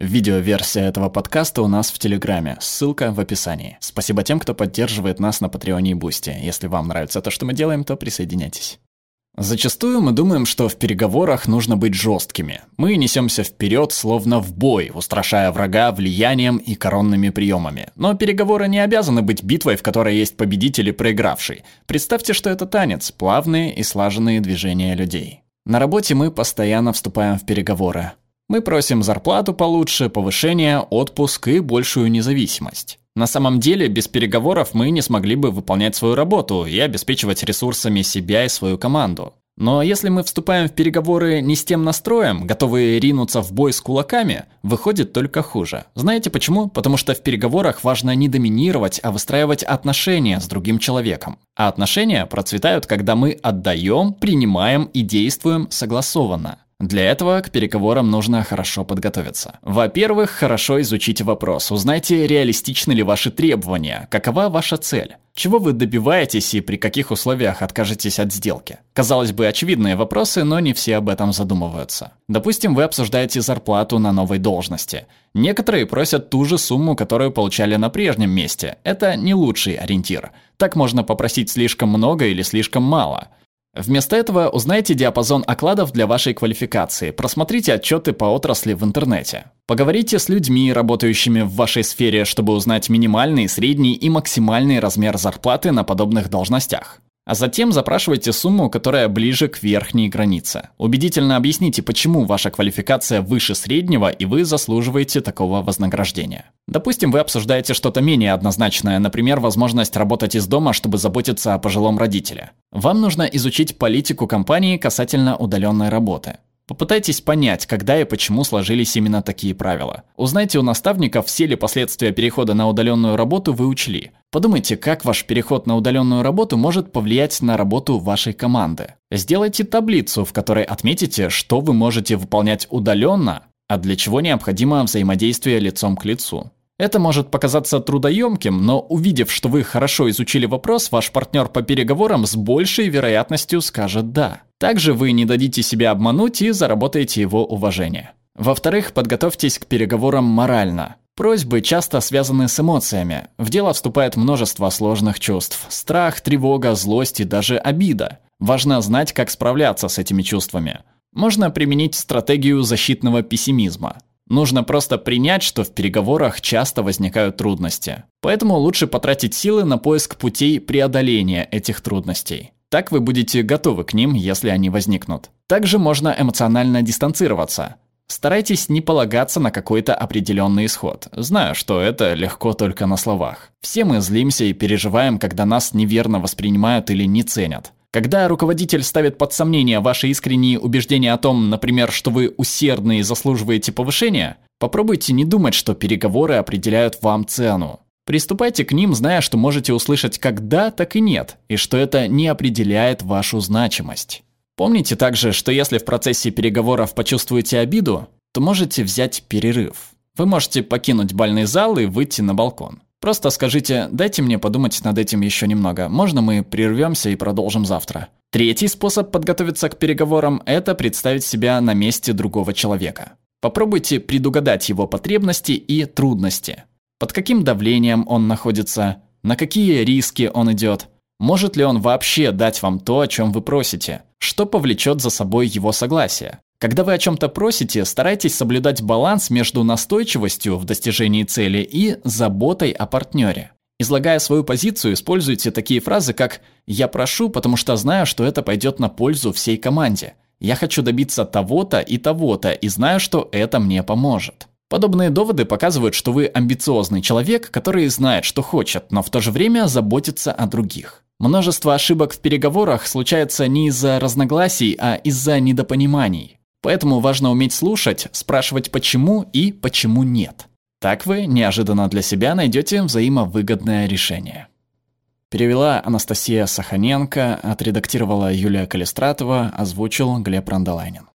Видеоверсия этого подкаста у нас в Телеграме, ссылка в описании. Спасибо тем, кто поддерживает нас на Патреоне и Бусти. Если вам нравится то, что мы делаем, то присоединяйтесь. Зачастую мы думаем, что в переговорах нужно быть жесткими. Мы несемся вперед, словно в бой, устрашая врага влиянием и коронными приемами. Но переговоры не обязаны быть битвой, в которой есть победитель и проигравший. Представьте, что это танец, плавные и слаженные движения людей. На работе мы постоянно вступаем в переговоры. Мы просим зарплату получше, повышение, отпуск и большую независимость. На самом деле, без переговоров мы не смогли бы выполнять свою работу и обеспечивать ресурсами себя и свою команду. Но если мы вступаем в переговоры не с тем настроем, готовые ринуться в бой с кулаками, выходит только хуже. Знаете почему? Потому что в переговорах важно не доминировать, а выстраивать отношения с другим человеком. А отношения процветают, когда мы отдаем, принимаем и действуем согласованно. Для этого к переговорам нужно хорошо подготовиться. Во-первых, хорошо изучите вопрос. Узнайте, реалистичны ли ваши требования, какова ваша цель. Чего вы добиваетесь и при каких условиях откажетесь от сделки? Казалось бы, очевидные вопросы, но не все об этом задумываются. Допустим, вы обсуждаете зарплату на новой должности. Некоторые просят ту же сумму, которую получали на прежнем месте. Это не лучший ориентир. Так можно попросить слишком много или слишком мало. Вместо этого узнайте диапазон окладов для вашей квалификации, просмотрите отчеты по отрасли в интернете. Поговорите с людьми, работающими в вашей сфере, чтобы узнать минимальный, средний и максимальный размер зарплаты на подобных должностях. А затем запрашивайте сумму, которая ближе к верхней границе. Убедительно объясните, почему ваша квалификация выше среднего и вы заслуживаете такого вознаграждения. Допустим, вы обсуждаете что-то менее однозначное, например, возможность работать из дома, чтобы заботиться о пожилом родителе. Вам нужно изучить политику компании касательно удаленной работы. Попытайтесь понять, когда и почему сложились именно такие правила. Узнайте у наставников, все ли последствия перехода на удаленную работу вы учли. Подумайте, как ваш переход на удаленную работу может повлиять на работу вашей команды. Сделайте таблицу, в которой отметите, что вы можете выполнять удаленно, а для чего необходимо взаимодействие лицом к лицу. Это может показаться трудоемким, но увидев, что вы хорошо изучили вопрос, ваш партнер по переговорам с большей вероятностью скажет «да». Также вы не дадите себя обмануть и заработаете его уважение. Во-вторых, подготовьтесь к переговорам морально. Просьбы часто связаны с эмоциями. В дело вступает множество сложных чувств. Страх, тревога, злость и даже обида. Важно знать, как справляться с этими чувствами. Можно применить стратегию защитного пессимизма. Нужно просто принять, что в переговорах часто возникают трудности. Поэтому лучше потратить силы на поиск путей преодоления этих трудностей. Так вы будете готовы к ним, если они возникнут. Также можно эмоционально дистанцироваться. Старайтесь не полагаться на какой-то определенный исход. Знаю, что это легко только на словах. Все мы злимся и переживаем, когда нас неверно воспринимают или не ценят. Когда руководитель ставит под сомнение ваши искренние убеждения о том, например, что вы усердны и заслуживаете повышения, попробуйте не думать, что переговоры определяют вам цену. Приступайте к ним, зная, что можете услышать как «да», так и «нет», и что это не определяет вашу значимость. Помните также, что если в процессе переговоров почувствуете обиду, то можете взять перерыв. Вы можете покинуть бальный зал и выйти на балкон. Просто скажите, дайте мне подумать над этим еще немного. Можно мы прервемся и продолжим завтра? Третий способ подготовиться к переговорам – это представить себя на месте другого человека. Попробуйте предугадать его потребности и трудности. Под каким давлением он находится, на какие риски он идет, может ли он вообще дать вам то, о чем вы просите, что повлечет за собой его согласие. Когда вы о чем-то просите, старайтесь соблюдать баланс между настойчивостью в достижении цели и заботой о партнере. Излагая свою позицию, используйте такие фразы, как «я прошу, потому что знаю, что это пойдет на пользу всей команде», «я хочу добиться того-то и того-то и знаю, что это мне поможет». Подобные доводы показывают, что вы амбициозный человек, который знает, что хочет, но в то же время заботится о других. Множество ошибок в переговорах случается не из-за разногласий, а из-за недопониманий. Поэтому важно уметь слушать, спрашивать почему и почему нет. Так вы неожиданно для себя найдете взаимовыгодное решение. Перевела Анастасия Саханенко, отредактировала Юлия Калистратова, озвучил Глеб Рандолайнин.